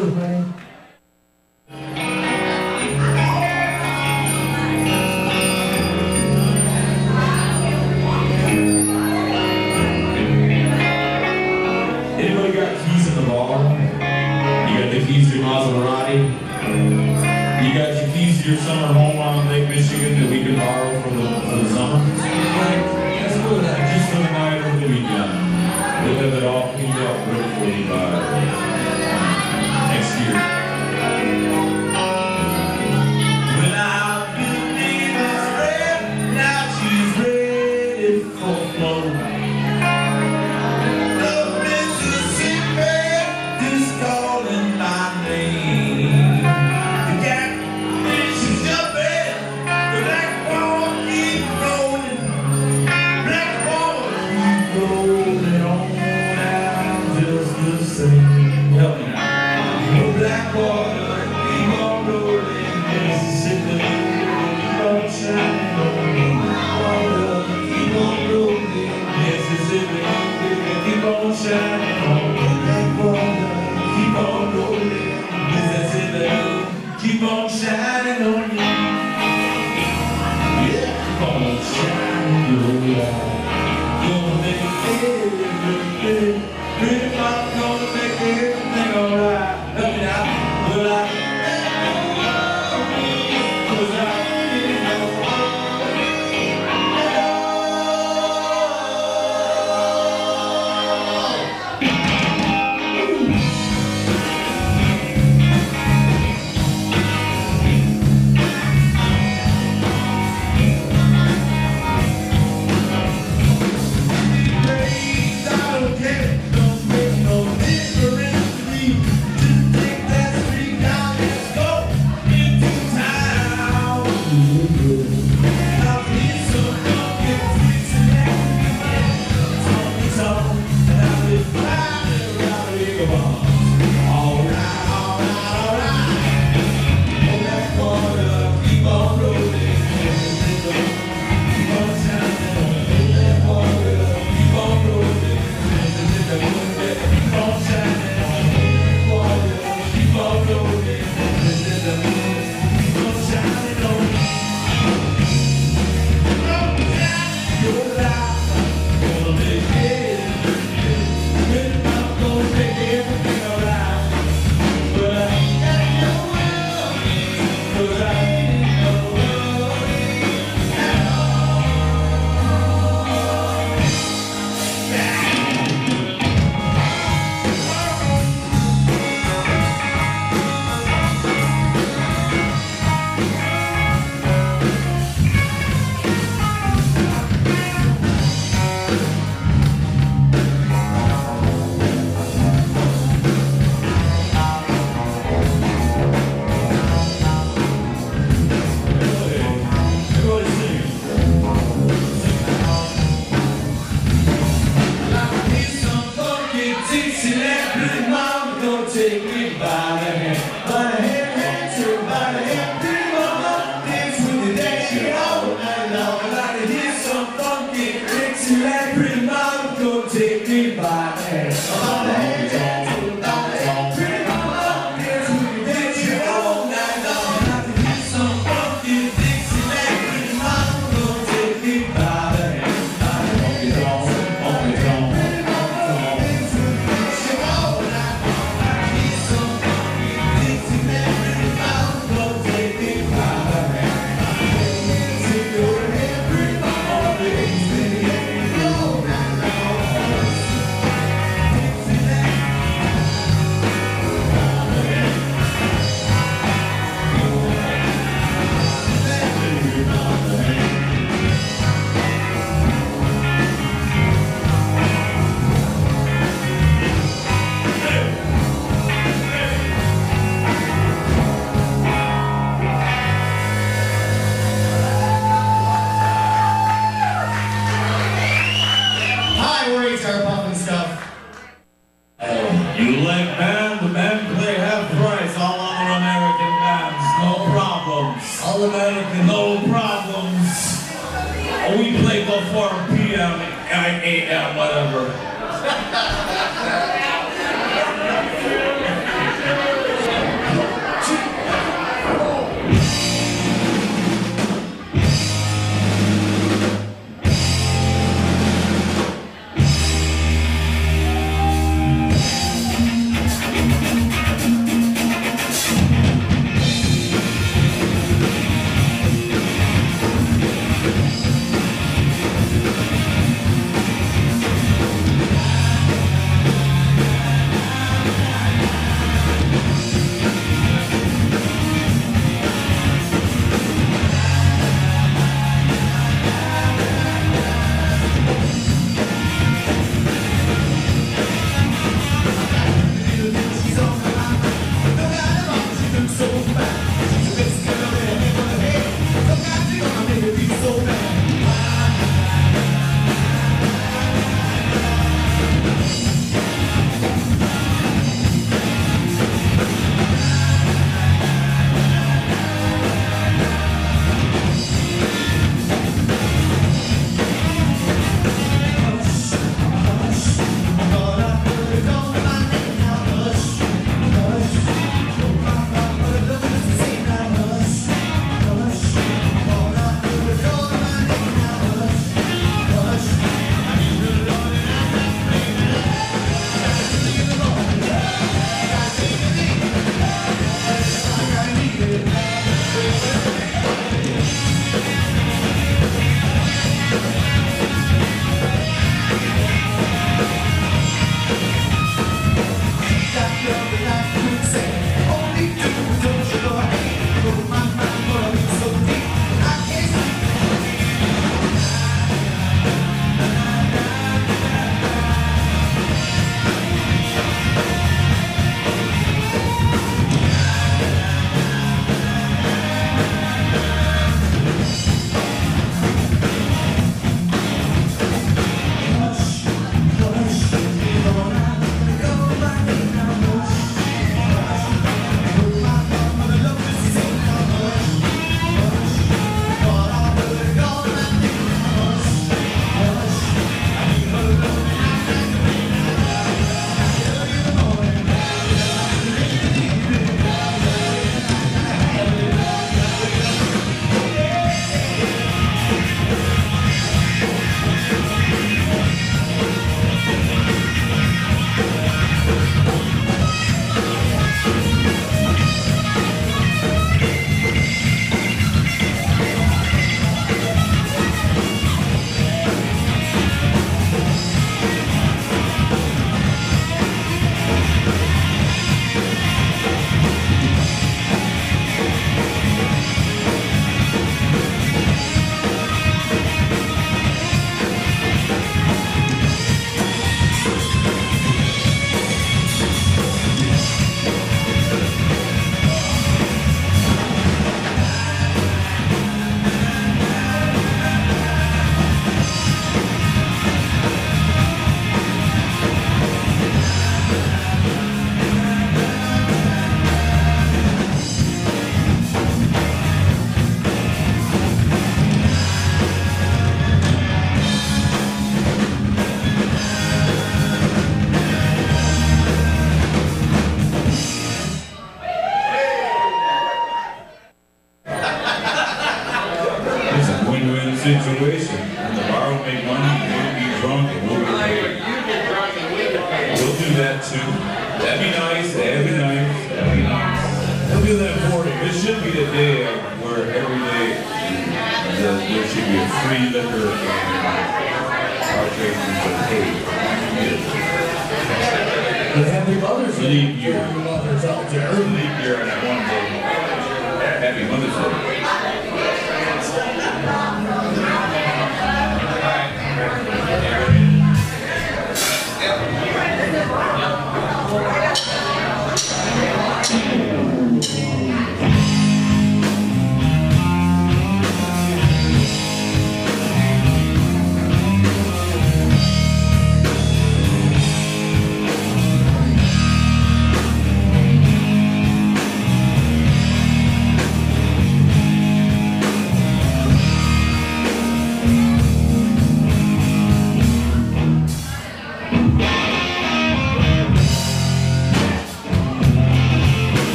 会不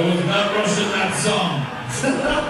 I was not Russian that song.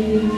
Shown.